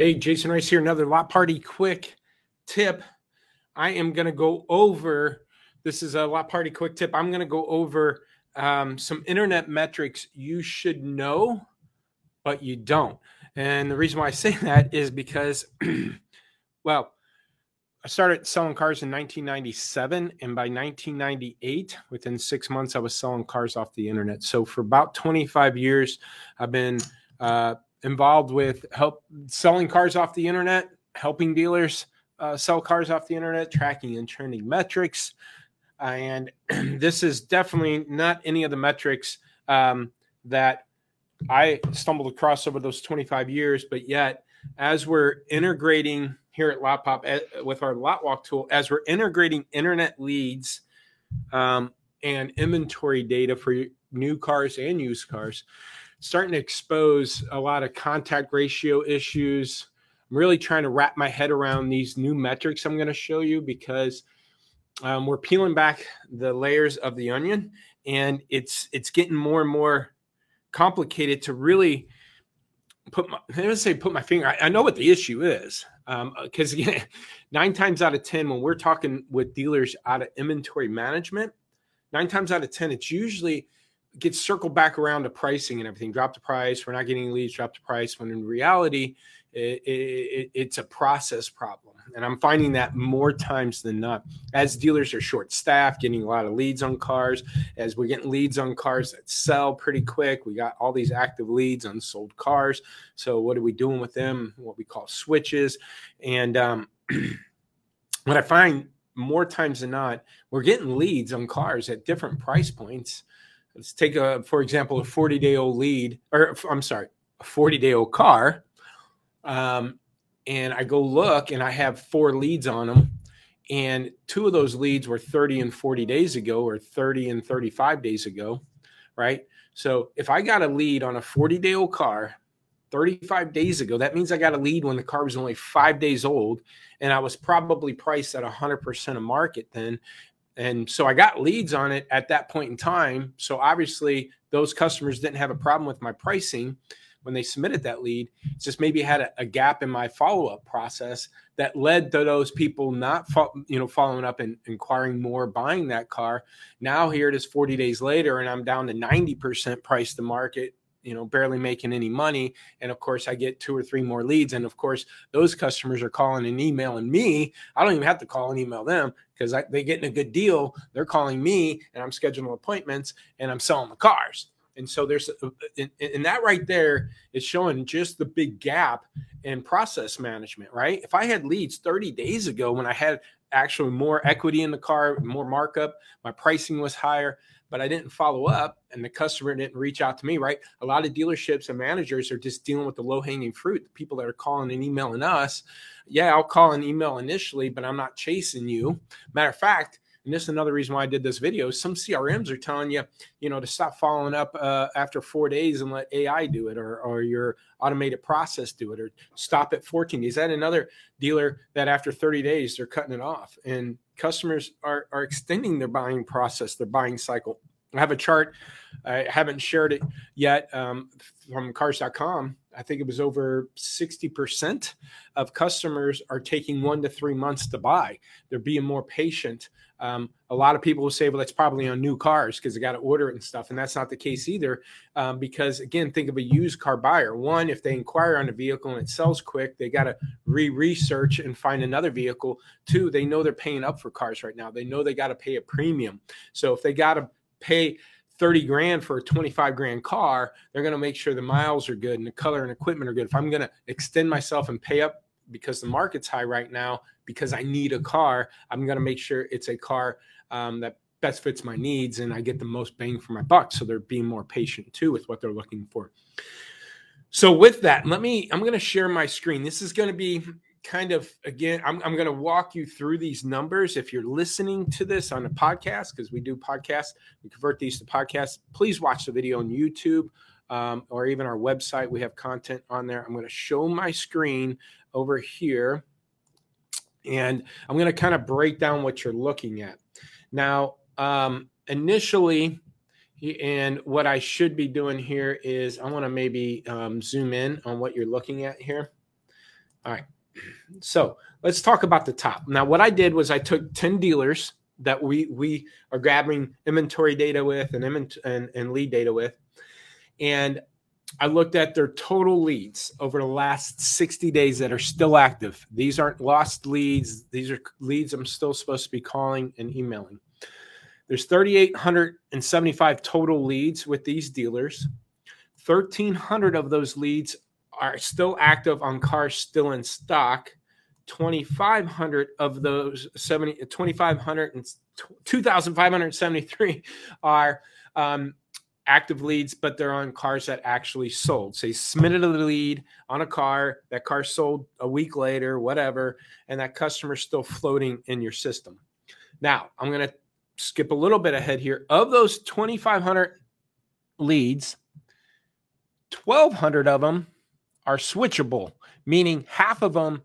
Hey, Jason Rice here. Another lot party quick tip. I am going to go over this is a lot party quick tip. I'm going to go over um, some internet metrics you should know, but you don't. And the reason why I say that is because, well, I started selling cars in 1997, and by 1998, within six months, I was selling cars off the internet. So for about 25 years, I've been uh, involved with help selling cars off the internet, helping dealers uh, sell cars off the internet, tracking and trending metrics. And this is definitely not any of the metrics um, that I stumbled across over those 25 years, but yet, as we're integrating here at LotPop eh, with our Lot Walk tool, as we're integrating internet leads um, and inventory data for new cars and used cars, starting to expose a lot of contact ratio issues. I'm really trying to wrap my head around these new metrics I'm going to show you because um, we're peeling back the layers of the onion, and it's it's getting more and more complicated to really put my I say put my finger. I, I know what the issue is because um, nine times out of ten, when we're talking with dealers out of inventory management, nine times out of ten, it's usually gets circled back around to pricing and everything. Drop the price. We're not getting leads. Drop the price. When in reality, it, it, it's a process problem. And I'm finding that more times than not. As dealers are short staffed, getting a lot of leads on cars, as we're getting leads on cars that sell pretty quick, we got all these active leads on sold cars. So, what are we doing with them? What we call switches. And um, what I find more times than not, we're getting leads on cars at different price points let's take a for example a 40 day old lead or i'm sorry a 40 day old car um, and i go look and i have four leads on them and two of those leads were 30 and 40 days ago or 30 and 35 days ago right? So if i got a lead on a 40 day old car 35 days ago that means i got a lead when the car was only five days old and i was probably priced at 100% of market then and so I got leads on it at that point in time. So obviously, those customers didn't have a problem with my pricing when they submitted that lead. It's just maybe had a, a gap in my follow up process that led to those people not, fo- you know, following up and inquiring more, buying that car. Now here it is 40 days later, and I'm down to 90% price to market you know barely making any money and of course i get two or three more leads and of course those customers are calling and emailing me. I don't even have to call and email them because they're getting a good deal. They're calling me and i'm scheduling appointments and i'm selling the cars. And so there's uh, and that right there is showing just the big gap in process management right? If i had leads 30 days ago when i had actually more equity in the car more markup my pricing was higher but I didn't follow up and the customer didn't reach out to me, right? A lot of dealerships and managers are just dealing with the low hanging fruit, the people that are calling and emailing us. Yeah, I'll call and email initially, but I'm not chasing you. Matter of fact, and this is another reason why I did this video. Some CRMs are telling you, you know, to stop following up uh, after four days and let AI do it, or or your automated process do it, or stop at 14 days. That another dealer that after 30 days they're cutting it off, and customers are are extending their buying process, their buying cycle. I have a chart. I haven't shared it yet um, from cars.com. I think it was over 60% of customers are taking one to three months to buy. They're being more patient. Um, a lot of people will say, well, that's probably on new cars because they got to order it and stuff. And that's not the case either. Um, because again, think of a used car buyer. One, if they inquire on a vehicle and it sells quick, they got to re research and find another vehicle. Two, they know they're paying up for cars right now. They know they got to pay a premium. So if they got to pay 30 grand for a 25 grand car, they're going to make sure the miles are good and the color and equipment are good. If I'm going to extend myself and pay up because the market's high right now, because I need a car, I'm going to make sure it's a car um, that best fits my needs and I get the most bang for my buck. So they're being more patient too with what they're looking for. So with that, let me, I'm going to share my screen. This is going to be kind of again i'm, I'm going to walk you through these numbers. If you're listening to this on a podcast because we do podcasts we convert these to podcasts please watch the video on youtube um, or even our website. We have content on there. I'm going to show my screen over here and i'm going to kind of break down what you're looking at. Now um, initially and what i should be doing here is i want to maybe um, zoom in on what you're looking at here. All right. So let's talk about the top. Now, what I did was I took 10 dealers that we we are grabbing inventory data with and, and, and lead data with. And I looked at their total leads over the last 60 days that are still active. These aren't lost leads. These are leads I'm still supposed to be calling and emailing. There's 3,875 total leads with these dealers. 1,300 of those leads are still active on cars still in stock. 2,500 of those 70, 2,500 and 2,573 are um, active leads, but they're on cars that actually sold. Say submitted a lead on a car, that car sold a week later, whatever, and that customer's still floating in your system. Now, I'm going to skip a little bit ahead here. Of those 2,500 leads, 1,200 of them are switchable, meaning half of them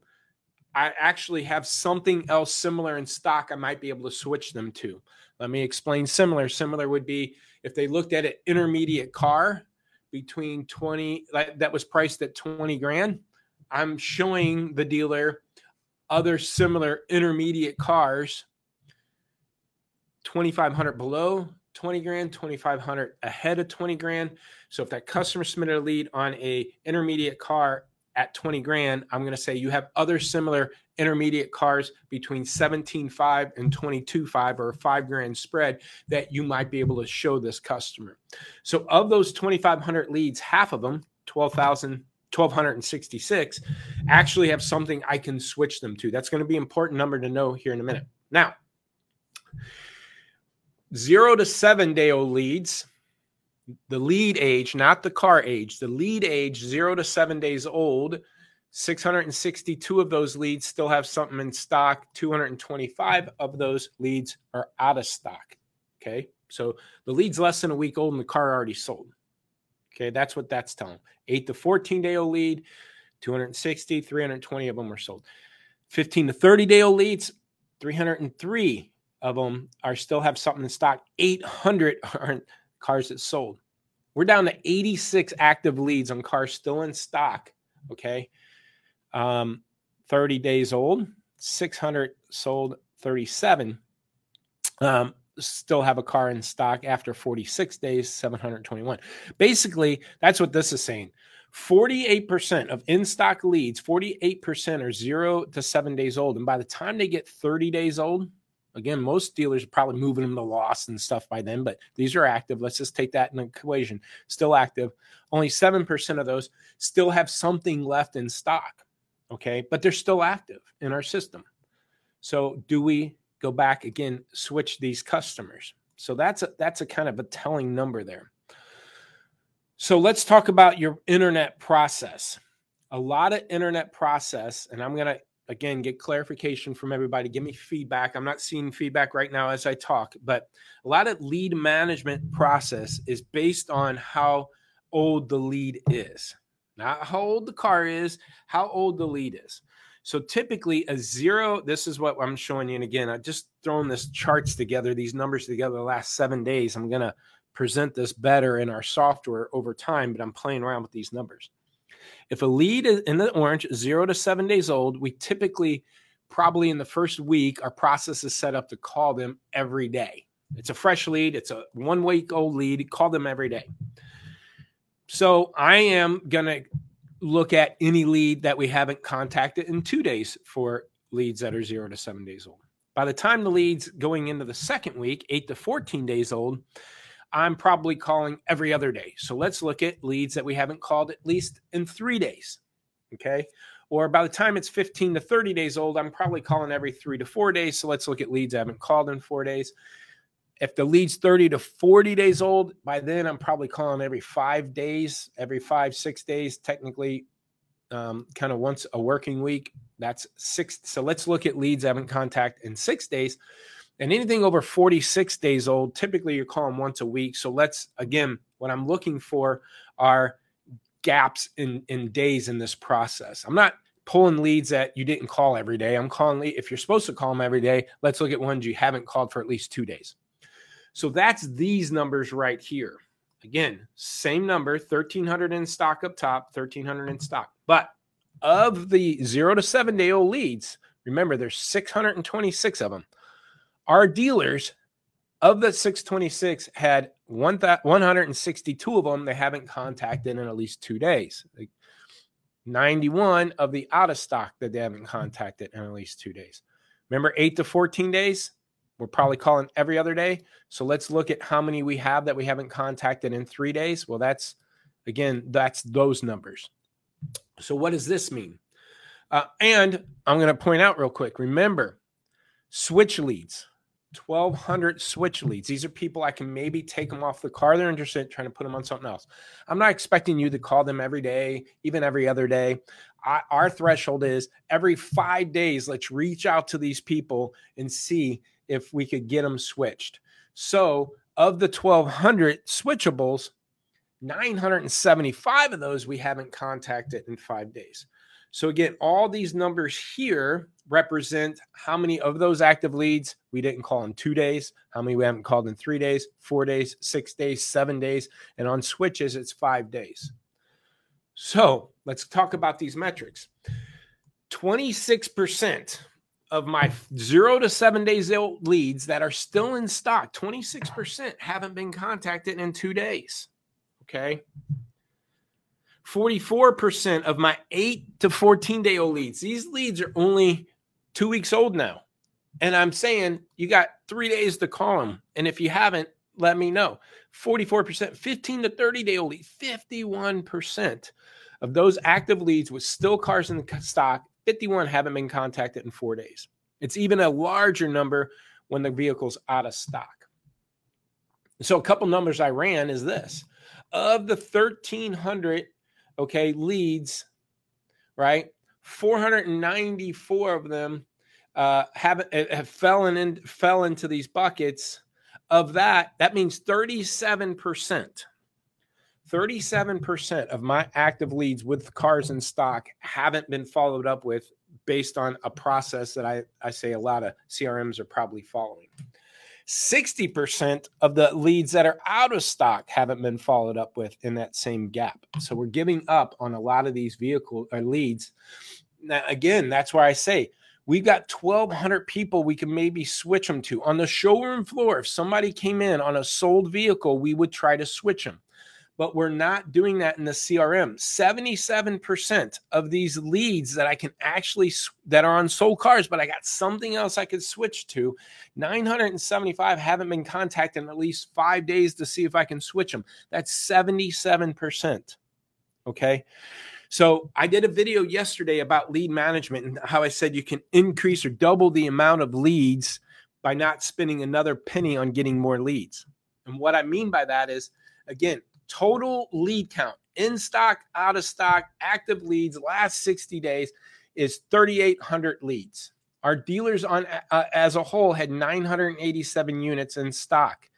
I actually have something else similar in stock I might be able to switch them to. Let me explain similar. Similar would be if they looked at an intermediate car between 20 that was priced at 20 grand, I'm showing the dealer other similar intermediate cars 2500 below 20 grand 2500 ahead of 20 grand so if that customer submitted a lead on a intermediate car at 20 grand i'm going to say you have other similar intermediate cars between 17.5 and 22.5 or a five grand spread that you might be able to show this customer. So of those 2500 leads half of them 12000 1266 actually have something i can switch them to. That's going to be an important number to know here in a minute. Now zero to seven day old leads, the lead age, not the car age, the lead age, zero to seven days old. 662 of those leads still have something in stock. 225 of those leads are out of stock. Okay. So the lead's less than a week old and the car already sold. Okay. That's what that's telling. Eight to 14 day old lead, 260, 320 of them are sold. 15 to 30 day old leads, 303 of them are still have something in stock. 800 are cars that sold. We're down to 86 active leads on cars still in stock. Okay. Um, 30 days old, 600 sold, 37 um, still have a car in stock after 46 days, 721. Basically, that's what this is saying. 48% of in stock leads, 48% are zero to seven days old. And by the time they get 30 days old, Again, most dealers are probably moving them to loss and stuff by then, but these are active. Let's just take that in equation. Still active. Only 7% of those still have something left in stock. Okay. But they're still active in our system. So do we go back again, switch these customers? So that's a, that's a kind of a telling number there. So let's talk about your internet process. A lot of internet process, and I'm going to again get clarification from everybody give me feedback. I'm not seeing feedback right now as i talk but a lot of lead management process is based on how old the lead is not how old the car is how old the lead is. So typically a zero this is what i'm showing you and again i just thrown this charts together these numbers together the last seven days. I'm going to present this better in our software over time but i'm playing around with these numbers if a lead is in the orange, zero to seven days old, we typically, probably in the first week, our process is set up to call them every day. It's a fresh lead, it's a one week old lead, call them every day. So I am going to look at any lead that we haven't contacted in two days for leads that are zero to seven days old. By the time the leads going into the second week, eight to 14 days old, I'm probably calling every other day. So let's look at leads that we haven't called at least in three days. Okay. Or by the time it's 15 to 30 days old, I'm probably calling every three to four days. So let's look at leads I haven't called in four days. If the lead's 30 to 40 days old, by then I'm probably calling every five days, every five, six days, technically, um, kind of once a working week. That's six. So let's look at leads I haven't contacted in six days. And anything over 46 days old, typically you call them once a week. So let's, again, what I'm looking for are gaps in, in days in this process. I'm not pulling leads that you didn't call every day. I'm calling, if you're supposed to call them every day, let's look at ones you haven't called for at least two days. So that's these numbers right here. Again, same number, 1300 in stock up top, 1300 in stock. But of the zero to seven day old leads, remember there's 626 of them. Our dealers of the 626 had 162 of them they haven't contacted in at least two days. Like 91 of the out of stock that they haven't contacted in at least two days. Remember, eight to 14 days? We're probably calling every other day. So let's look at how many we have that we haven't contacted in three days. Well, that's again, that's those numbers. So, what does this mean? Uh, and I'm going to point out real quick remember, switch leads. 1200 switch leads. These are people I can maybe take them off the car. They're interested, trying to put them on something else. I'm not expecting you to call them every day, even every other day. I, our threshold is every five days, let's reach out to these people and see if we could get them switched. So, of the 1200 switchables, 975 of those we haven't contacted in five days. So, again, all these numbers here represent how many of those active leads we didn't call in two days, how many we haven't called in three days, four days, six days, seven days, and on switches, it's five days. So let's talk about these metrics. 26% of my zero to seven days old leads that are still in stock, 26% haven't been contacted in two days. Okay. 44% of my eight to 14 day old leads, these leads are only two weeks old now. And I'm saying you got three days to call them. And if you haven't, let me know. 44%, 15 to 30 day old lead, 51% of those active leads with still cars in the stock, 51 haven't been contacted in four days. It's even a larger number when the vehicle's out of stock. So a couple numbers I ran is this. Of the 1300 okay leads, right? 494 of them uh, have, uh, have fallen in, fell into these buckets. Of that, that means 37%. 37% of my active leads with cars in stock haven't been followed up with based on a process that I, I say a lot of CRMs are probably following. 60% of the leads that are out of stock haven't been followed up with in that same gap. So we're giving up on a lot of these vehicle or uh, leads. Now, again, that's why I say we've got 1,200 people we can maybe switch them to. On the showroom floor, if somebody came in on a sold vehicle, we would try to switch them but we're not doing that in the CRM. 77% of these leads that I can actually that are on sold cars, but I got something else I could switch to. 975 haven't been contacted in at least 5 days to see if I can switch them. That's 77%. Okay? So, I did a video yesterday about lead management and how I said you can increase or double the amount of leads by not spending another penny on getting more leads. And what I mean by that is again, total lead count in stock, out of stock, active leads last 60 days is 3,800 leads. Our dealers on uh, as a whole had 987 units in stock.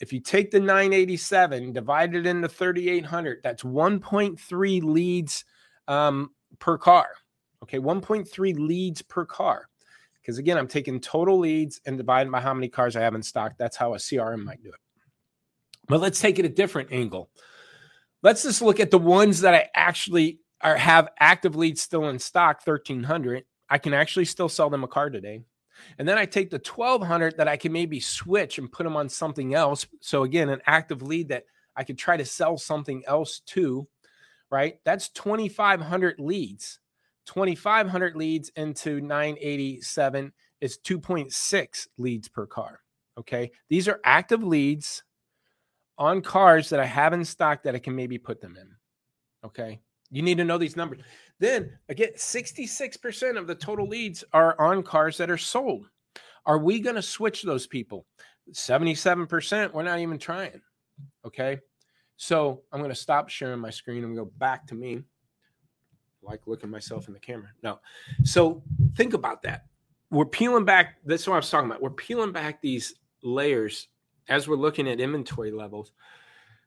If you take the 987 divided into 3,800, that's 1.3 leads um, per car. Okay, 1.3 leads per car. Because again, I'm taking total leads and dividing by how many cars I have in stock. That's how a CRM might do it. But let's take it a different angle. Let's just look at the ones that I actually are have active leads still in stock 1300 i can actually still sell them a car today. And then i take the 1200 that i can maybe switch and put them on something else. So again an active lead that i could try to sell something else to right? That's 2500 leads. 2500 leads into 987 is 2.6 leads per car okay? These are active leads on cars that I have in stock that I can maybe put them in. Okay. You need to know these numbers. Then again, 66% of the total leads are on cars that are sold. Are we going to switch those people? 77%, we're not even trying. Okay. So I'm going to stop sharing my screen and go back to me. like looking myself in the camera. No. So think about that. We're peeling back. That's what I was talking about. We're peeling back these layers as we're looking at inventory levels,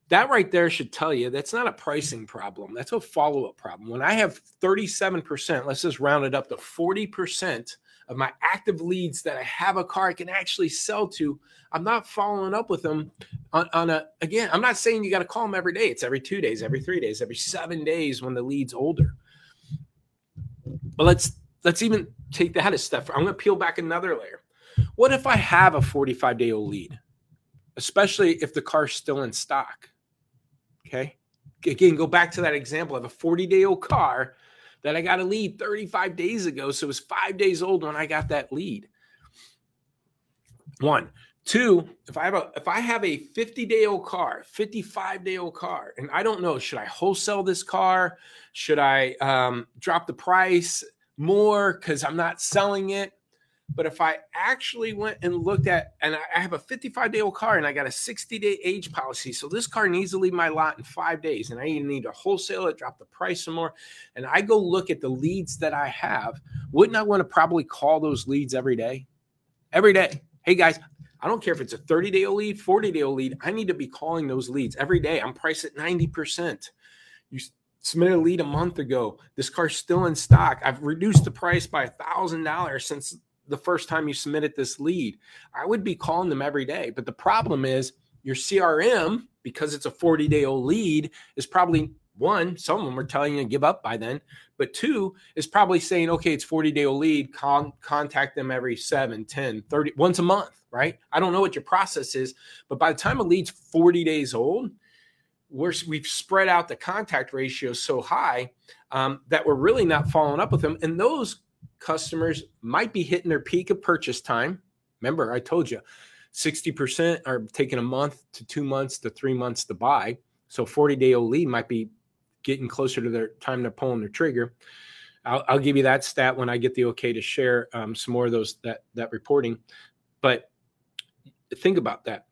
that right there should tell you that's not a pricing problem. That's a follow up problem. When I have 37%, let's just round it up to 40% of my active leads that I have a car I can actually sell to, I'm not following up with them on, on a, again, I'm not saying you got to call them every day. It's every two days, every three days, every seven days when the lead's older. But let's let's even take that a step. I'm going to peel back another layer. What if I have a 45 day old lead, especially if the car's still in stock? Okay. Again, go back to that example. Have a 40 day old car that I got a lead 35 days ago. So it was five days old when I got that lead. One. Two, if I have a if I have a 50 day old car, 55 day old car, and I don't know, should I wholesale this car? Should I um, drop the price more because I'm not selling it? But if I actually went and looked at, and I have a 55 day old car and I got a 60 day age policy, so this car needs to leave my lot in five days, and I need to wholesale it, drop the price some more, and I go look at the leads that I have, wouldn't I want to probably call those leads every day? Every day. Hey guys, I don't care if it's a 30 day old lead, 40 day old lead. I need to be calling those leads every day. I'm priced at 90%. You submitted a lead a month ago. This car's still in stock. I've reduced the price by a thousand dollars since the first time you submitted this lead. I would be calling them every day. But the problem is your CRM, because it's a 40 day old lead, is probably one, some of them are telling you to give up by then. But two is probably saying, okay, it's 40 day old lead. Con- contact them every 7, 10, 30, once a month, right? I don't know what your process is, but by the time a lead's 40 days old, we're, we've spread out the contact ratio so high um, that we're really not following up with them. And those customers might be hitting their peak of purchase time. Remember, I told you 60% are taking a month to two months to three months to buy. So 40 day old lead might be getting closer to their time to pulling their trigger. I'll, I'll, give you that stat when I get the okay to share um, some more of those that that reporting. But think about that.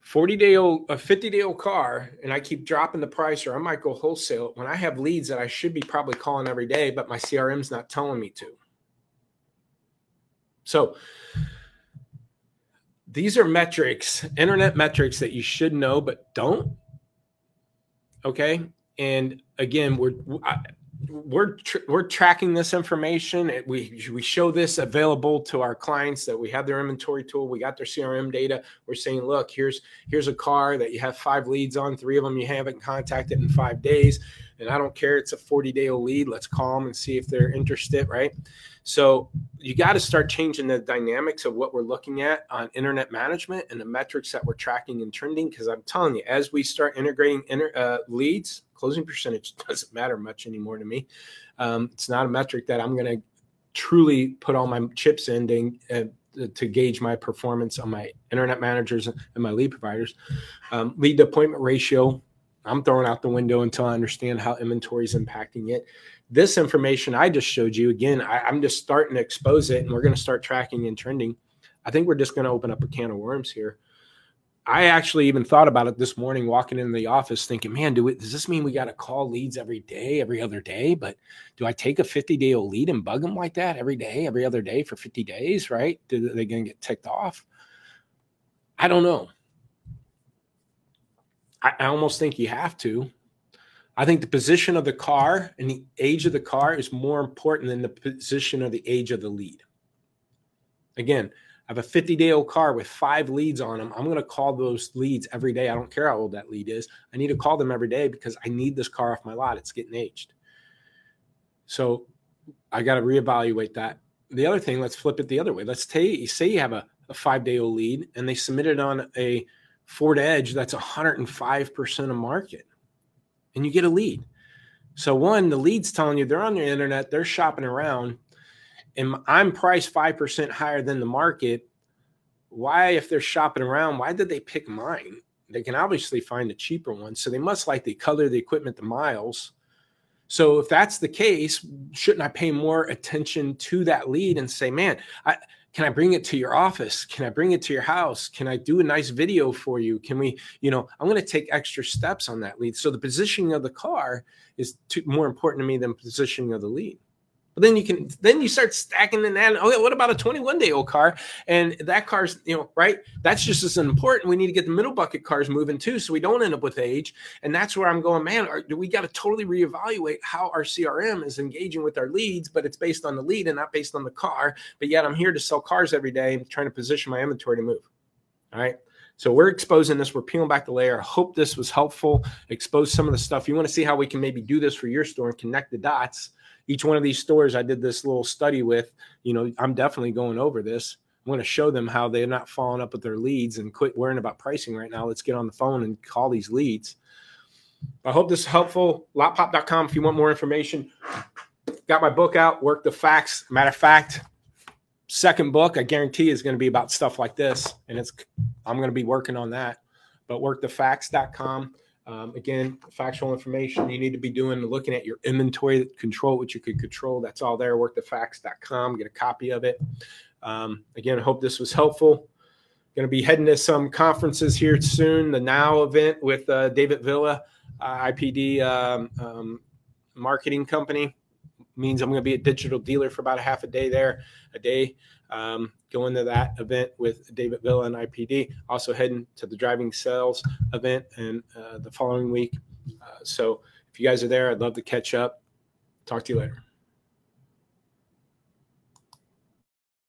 40 day old, a 50 day old car, and I keep dropping the price, or I might go wholesale when I have leads that I should be probably calling every day, but my CRM's not telling me to. So these are metrics, internet metrics that you should know, but don't. Okay. And again, we're we're tr- we're tracking this information. We we show this available to our clients that we have their inventory tool. We got their CRM data. We're saying, look, here's here's a car that you have five leads on. Three of them you haven't contacted in five days, and I don't care. It's a 40 day old lead. Let's call them and see if they're interested. Right. So you got to start changing the dynamics of what we're looking at on internet management and the metrics that we're tracking and trending. Because I'm telling you, as we start integrating inter, uh, leads, closing percentage doesn't matter much anymore to me. Um, it's not a metric that I'm going to truly put all my chips in to, uh, to gauge my performance on my internet managers and my lead providers. Um, lead to appointment ratio, I'm throwing out the window until I understand how inventory is impacting it this information I just showed you, again, I, am just starting to expose it and we're going to start tracking and trending. I think we're just going to open up a can of worms here. I actually even thought about it this morning walking into the office thinking, man, do it, does this mean we got to call leads every day, every other day? But do I take a 50 day old lead and bug them like that every day, every other day for 50 days, right? Do they going to get ticked off? I don't know. I, I almost think you have to. I think the position of the car and the age of the car is more important than the position of the age of the lead. Again, I have a 50 day old car with five leads on them. I'm going to call those leads every day. I don't care how old that lead is. I need to call them every day because I need this car off my lot. It's getting aged. So I got to reevaluate that. The other thing, let's flip it the other way. Let's say, say you have a, a five day old lead and they submitted on a Ford Edge that's 105% of market and you get a lead. So one, the lead's telling you they're on the internet, they're shopping around, and I'm priced five percent higher than the market. Why, if they're shopping around, why did they pick mine? They can obviously find a cheaper one, so they must like the color, the equipment, the miles. So if that's the case, shouldn't I pay more attention to that lead and say, man, I can I bring it to your office? Can I bring it to your house? Can I do a nice video for you? Can we, you know, I'm going to take extra steps on that lead. So the positioning of the car is too, more important to me than positioning of the lead. But then you can then you start stacking and adding. Okay, what about a 21 day old car? And that car's you know right. That's just as important. We need to get the middle bucket cars moving too, so we don't end up with age. And that's where I'm going, man. Are, do we got to totally reevaluate how our CRM is engaging with our leads? But it's based on the lead and not based on the car. But yet I'm here to sell cars every day and trying to position my inventory to move. All right. So we're exposing this. We're peeling back the layer. I hope this was helpful. Expose some of the stuff. You want to see how we can maybe do this for your store and connect the dots. Each one of these stores I did this little study with, you know, I'm definitely going over this. I'm going to show them how they're not following up with their leads and quit worrying about pricing right now. Let's get on the phone and call these leads. I hope this is helpful. Lotpop.com if you want more information. Got my book out, Work the Facts. Matter of fact, second book, I guarantee is going to be about stuff like this. And it's I'm going to be working on that. But workthefacts.com. Um, again, factual information you need to be doing, looking at your inventory, control what you could control. That's all there. Workthefacts.com. Get a copy of it. Um, again, I hope this was helpful. Going to be heading to some conferences here soon. The Now event with uh, David Villa, uh, IPD um, um, marketing company means I'm going to be a digital dealer for about a half a day there, a day. Um, going to that event with David Villa and IPD. Also heading to the driving sales event and uh, the following week. Uh, so if you guys are there, I'd love to catch up. Talk to you later.